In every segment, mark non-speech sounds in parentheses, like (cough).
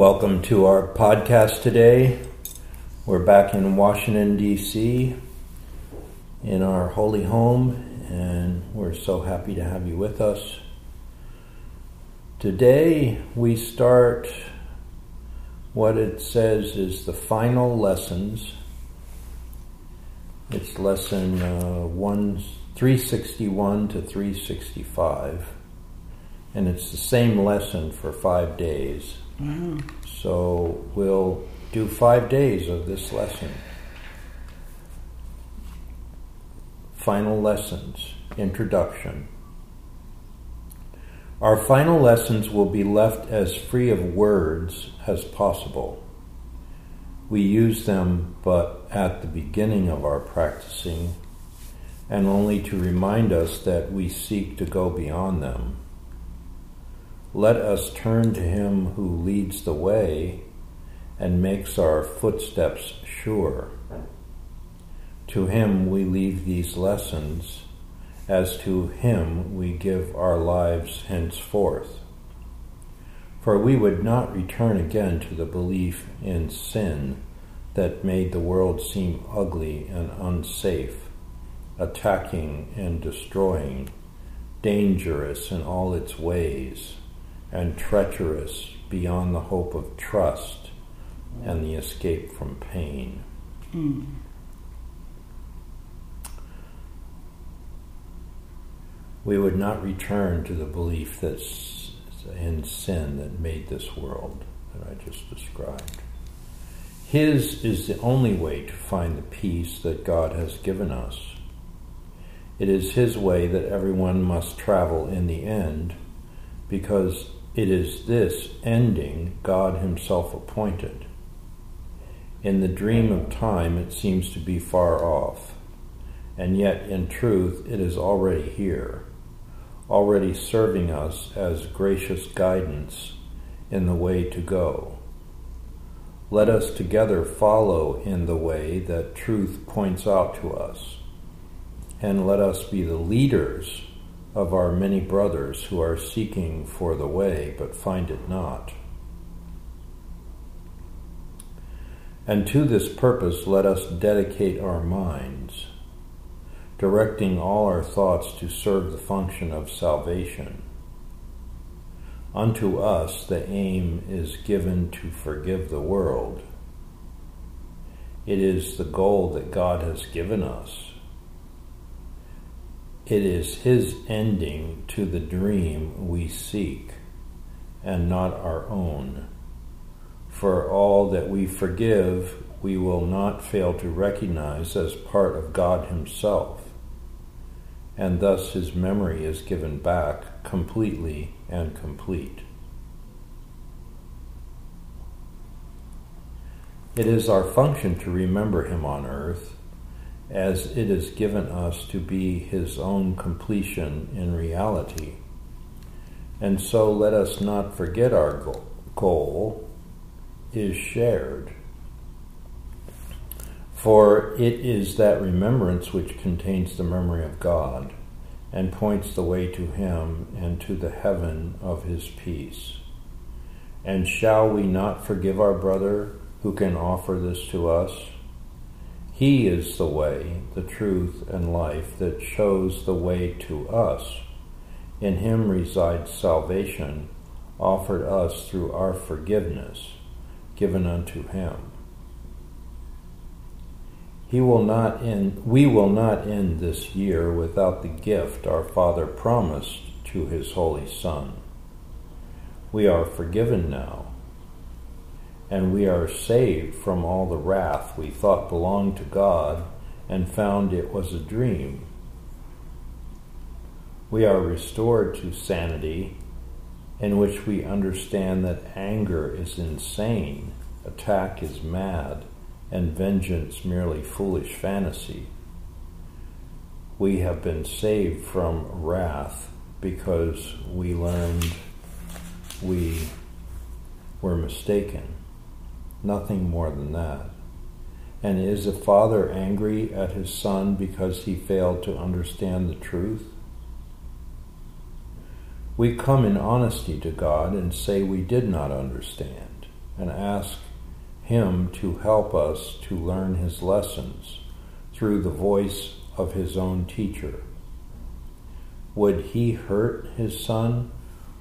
Welcome to our podcast today. We're back in Washington, D.C., in our holy home, and we're so happy to have you with us. Today, we start what it says is the final lessons. It's lesson uh, 1, 361 to 365, and it's the same lesson for five days. Wow. So we'll do five days of this lesson. Final lessons, introduction. Our final lessons will be left as free of words as possible. We use them but at the beginning of our practicing and only to remind us that we seek to go beyond them. Let us turn to Him who leads the way and makes our footsteps sure. To Him we leave these lessons, as to Him we give our lives henceforth. For we would not return again to the belief in sin that made the world seem ugly and unsafe, attacking and destroying, dangerous in all its ways and treacherous beyond the hope of trust and the escape from pain. Mm. We would not return to the belief that's in sin that made this world that I just described. His is the only way to find the peace that God has given us. It is His way that everyone must travel in the end, because it is this ending God Himself appointed. In the dream of time, it seems to be far off, and yet in truth, it is already here, already serving us as gracious guidance in the way to go. Let us together follow in the way that truth points out to us, and let us be the leaders of our many brothers who are seeking for the way but find it not. And to this purpose, let us dedicate our minds, directing all our thoughts to serve the function of salvation. Unto us the aim is given to forgive the world. It is the goal that God has given us it is His ending to the dream we seek, and not our own. For all that we forgive, we will not fail to recognize as part of God Himself, and thus His memory is given back completely and complete. It is our function to remember Him on earth as it is given us to be his own completion in reality. And so let us not forget our goal is shared. For it is that remembrance which contains the memory of God and points the way to Him and to the heaven of His peace. And shall we not forgive our brother who can offer this to us? He is the way, the truth, and life that shows the way to us. In Him resides salvation, offered us through our forgiveness, given unto Him. He will not end, we will not end this year without the gift our Father promised to His Holy Son. We are forgiven now and we are saved from all the wrath we thought belonged to God and found it was a dream. We are restored to sanity, in which we understand that anger is insane, attack is mad, and vengeance merely foolish fantasy. We have been saved from wrath because we learned we were mistaken nothing more than that. And is a father angry at his son because he failed to understand the truth? We come in honesty to God and say we did not understand and ask Him to help us to learn His lessons through the voice of His own teacher. Would He hurt His Son,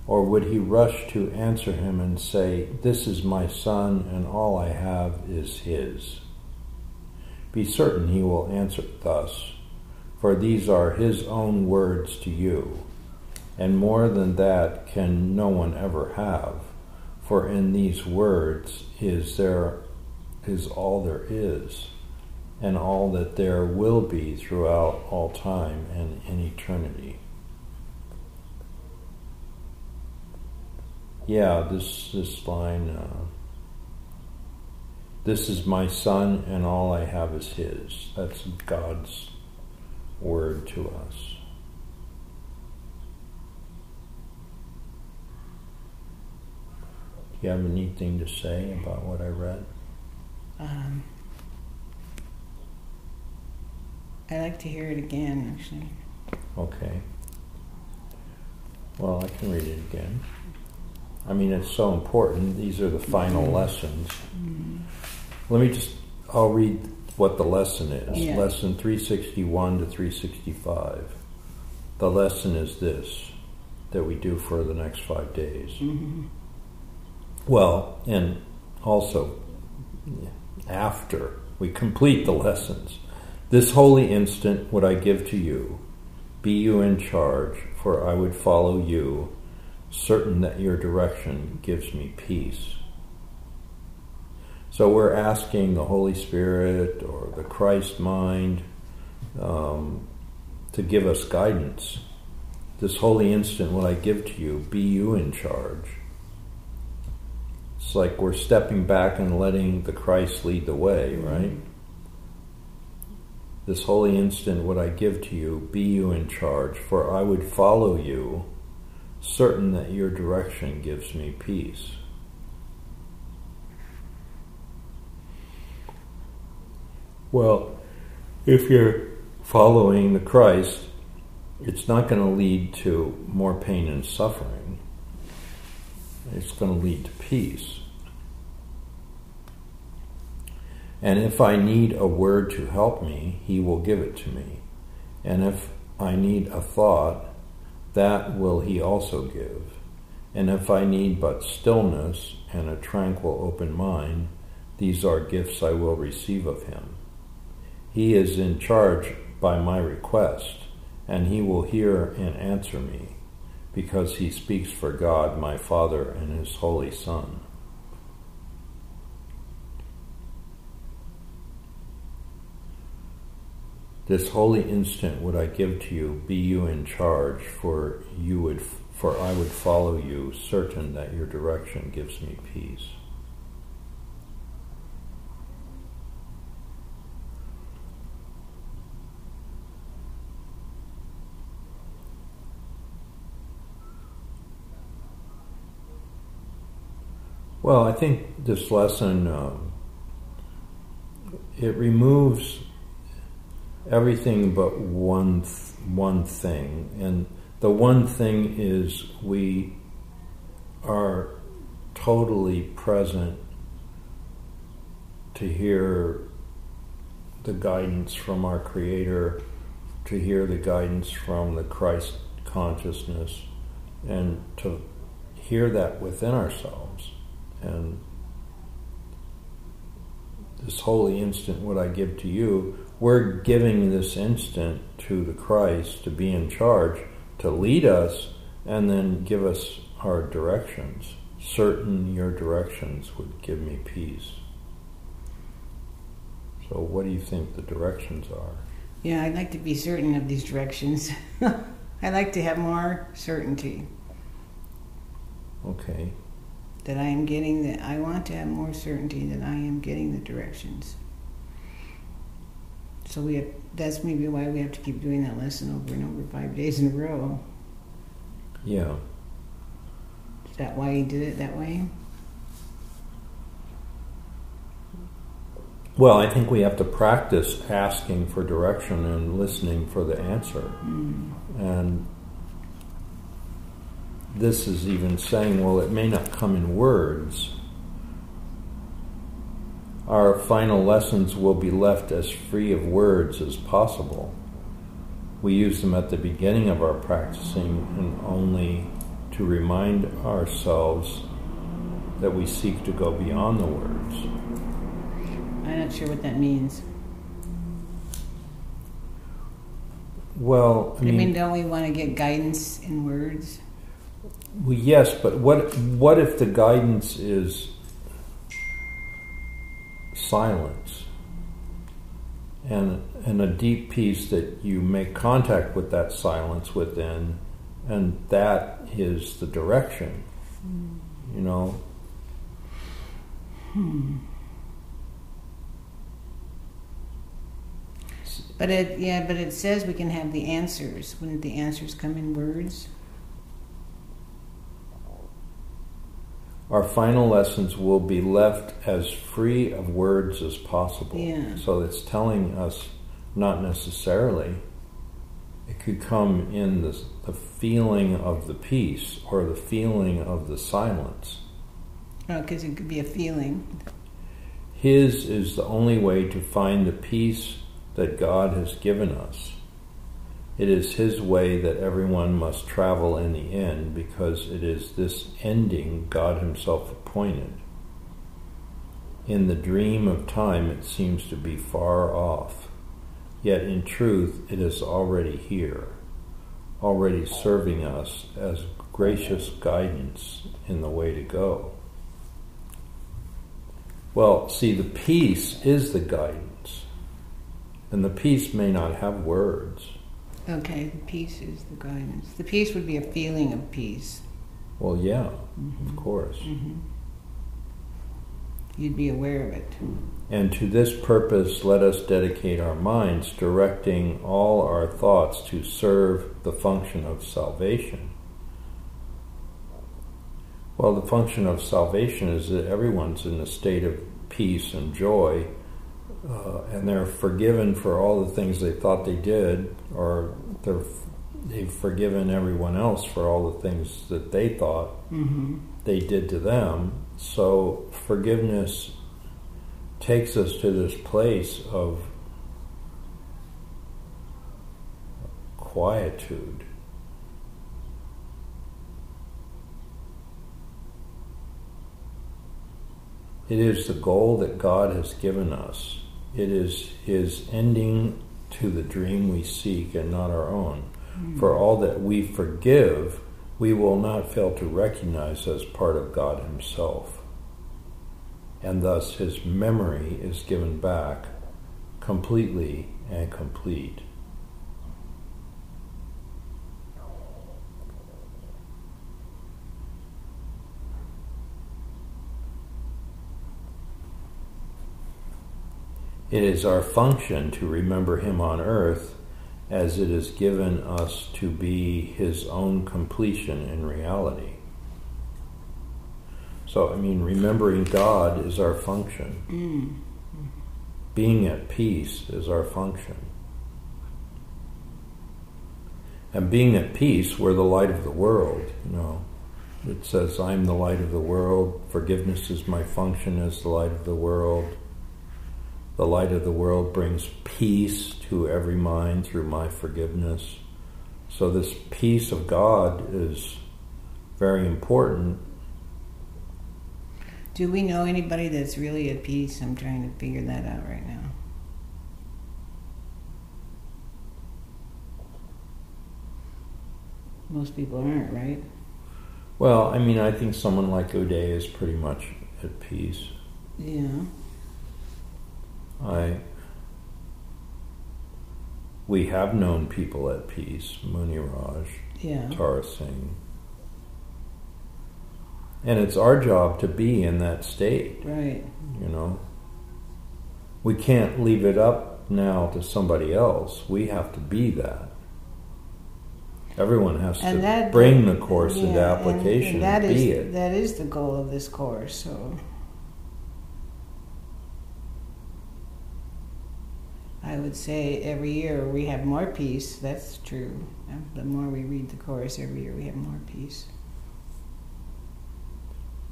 or would He rush to answer Him and say, This is my Son, and all I have is His? Be certain He will answer thus, for these are His own words to you and more than that can no one ever have. For in these words is there is all there is, and all that there will be throughout all time and in eternity. Yeah, this this line. Uh, this is my son, and all I have is his. That's God's word to us. Do you have anything to say about what I read? Um, I like to hear it again, actually. Okay. Well, I can read it again. I mean, it's so important. These are the final mm-hmm. lessons. Mm-hmm. Let me just, I'll read what the lesson is. Yeah. Lesson 361 to 365. The lesson is this that we do for the next five days. Mm-hmm. Well, and also after we complete the lessons, this holy instant would I give to you. Be you in charge, for I would follow you, certain that your direction gives me peace. So we're asking the Holy Spirit or the Christ mind um, to give us guidance. This holy instant would I give to you. Be you in charge. It's like we're stepping back and letting the Christ lead the way, right? This holy instant would I give to you, be you in charge, for I would follow you, certain that your direction gives me peace. Well, if you're following the Christ, it's not going to lead to more pain and suffering. It's going to lead to peace. And if I need a word to help me, he will give it to me. And if I need a thought, that will he also give. And if I need but stillness and a tranquil open mind, these are gifts I will receive of him. He is in charge by my request, and he will hear and answer me, because he speaks for God, my Father, and his Holy Son. This holy instant would I give to you, be you in charge, for you would for I would follow you, certain that your direction gives me peace. Well, I think this lesson um, it removes everything but one one thing, and the one thing is we are totally present to hear the guidance from our Creator, to hear the guidance from the Christ consciousness, and to hear that within ourselves. And this holy instant, what I give to you, we're giving this instant to the Christ to be in charge, to lead us, and then give us our directions. Certain your directions would give me peace. So, what do you think the directions are? Yeah, I'd like to be certain of these directions. (laughs) I'd like to have more certainty. Okay. That I am getting that I want to have more certainty that I am getting the directions. So we have, that's maybe why we have to keep doing that lesson over and over five days in a row. Yeah. Is that why he did it that way? Well, I think we have to practice asking for direction and listening for the answer. Mm. And this is even saying, well, it may not come in words, Our final lessons will be left as free of words as possible. We use them at the beginning of our practicing and only to remind ourselves that we seek to go beyond the words. I'm not sure what that means. Well, I I mean, mean, don't we want to get guidance in words? well, yes, but what what if the guidance is silence and and a deep peace that you make contact with that silence within, and that is the direction. Hmm. You know, hmm. But it, yeah, but it says we can have the answers. Wouldn't the answers come in words? Our final lessons will be left as free of words as possible. Yeah. So it's telling us not necessarily. It could come in the, the feeling of the peace or the feeling of the silence. Oh, because it could be a feeling. His is the only way to find the peace that God has given us. It is His way that everyone must travel in the end because it is this ending God Himself appointed. In the dream of time, it seems to be far off, yet in truth, it is already here, already serving us as gracious guidance in the way to go. Well, see, the peace is the guidance, and the peace may not have words. Okay, the peace is the guidance. The peace would be a feeling of peace. Well, yeah, of mm-hmm. course. Mm-hmm. You'd be aware of it. And to this purpose, let us dedicate our minds, directing all our thoughts to serve the function of salvation. Well, the function of salvation is that everyone's in a state of peace and joy, uh, and they're forgiven for all the things they thought they did, or they're, they've forgiven everyone else for all the things that they thought Mm-hmm. they did to them. So forgiveness takes us to this place of quietude. It is the goal that God has given us. It is His ending to the dream we seek and not our own. Hmm. For all that we forgive, we will not fail to recognize as part of God Himself. And thus His memory is given back completely and complete. It is our function to remember Him on earth as it is given us to be His own completion in reality. So, I mean, remembering God is our function. Mm. Being at peace is our function. And being at peace, we're the light of the world, you know. It says, I'm the light of the world. Forgiveness is my function as the light of the world. The light of the world brings peace to every mind through my forgiveness. So, this peace of God is very important. Do we know anybody that's really at peace? I'm trying to figure that out right now. Most people aren't, right? Well, I mean, I think someone like O'Day is pretty much at peace. Yeah. I we have known people at peace, Muni Raj, Yeah. Tara Singh. And it's our job to be in that state, Right. you know. We can't leave it up now to somebody else. We have to be that. Everyone has And to that bring the course into Yeah, and- application and, that and, is be it. that is the goal of this course. So would say every year we have more peace. That's true. The more we read the course every year, we have more peace.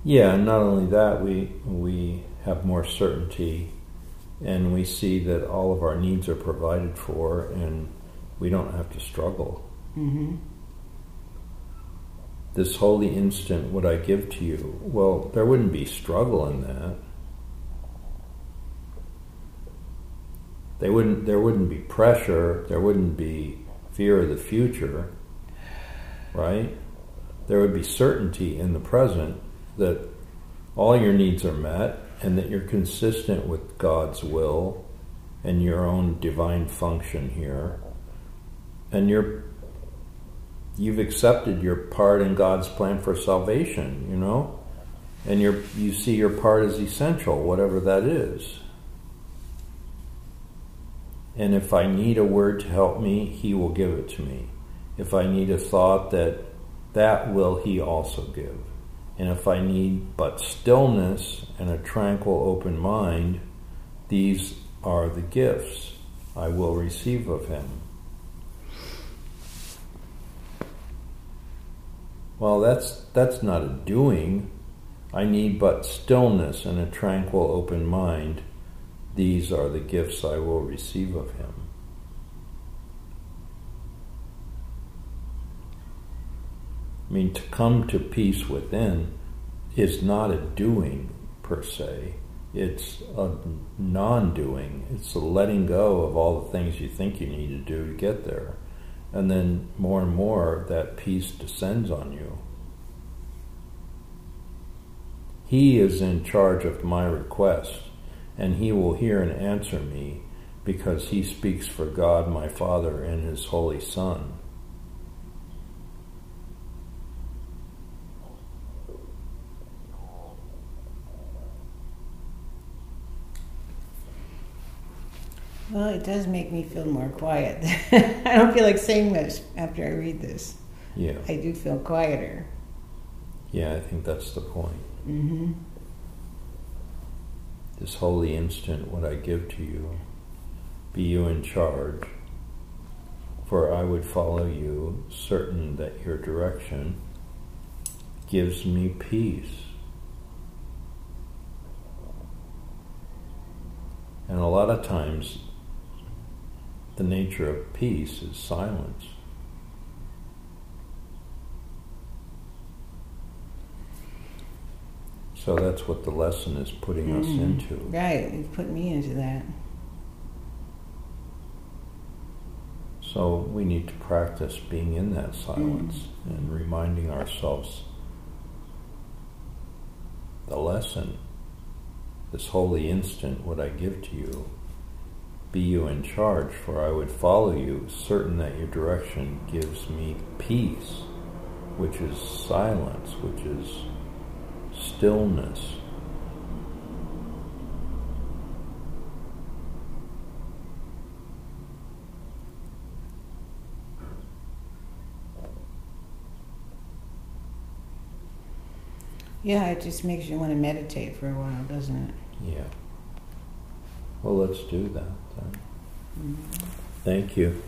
Yeah, and not only that, we we have more certainty, and we see that all of our needs are provided for, and we don't have to struggle. Mm-hmm. This holy instant, what I give to you, well, there wouldn't be struggle in that. They wouldn't. There wouldn't be pressure. There wouldn't be fear of the future. Right? There would be certainty in the present that all your needs are met and that you're consistent with God's will and your own divine function here. And you're you've accepted your part in God's plan for salvation, you know? And you you see your part as essential, whatever that is. And if I need a word to help me, He will give it to me. If I need a thought, that that will He also give. And if I need but stillness and a tranquil, open mind, these are the gifts I will receive of Him. Well, that's that's not a doing. I need but stillness and a tranquil, open mind. These are the gifts I will receive of Him. I mean, to come to peace within is not a doing per se. It's a non doing. It's a letting go of all the things you think you need to do to get there. And then more and more, that peace descends on you. He is in charge of my request, and He will hear and answer me because He speaks for God my Father and His Holy Son. Well, it does make me feel more quiet. (laughs) I don't feel like saying much after I read this. Yeah. I do feel quieter. Yeah, I think that's the point. Mm-hmm. This holy instant, what I give to you, be you in charge, for I would follow you, certain that your direction gives me peace. And a lot of times, the nature of peace is silence. So that's what the lesson is putting us Mm. into. Right, you put me into that. So we need to practice being in that silence and reminding ourselves the lesson, this holy instant, what I give to you. Be you in charge, for I would follow you, certain that your direction gives me peace, which is silence, which is stillness. Yeah, it just makes you want to meditate for a while, doesn't it? Yeah. Well, let's do that then. Mm-hmm. Thank you.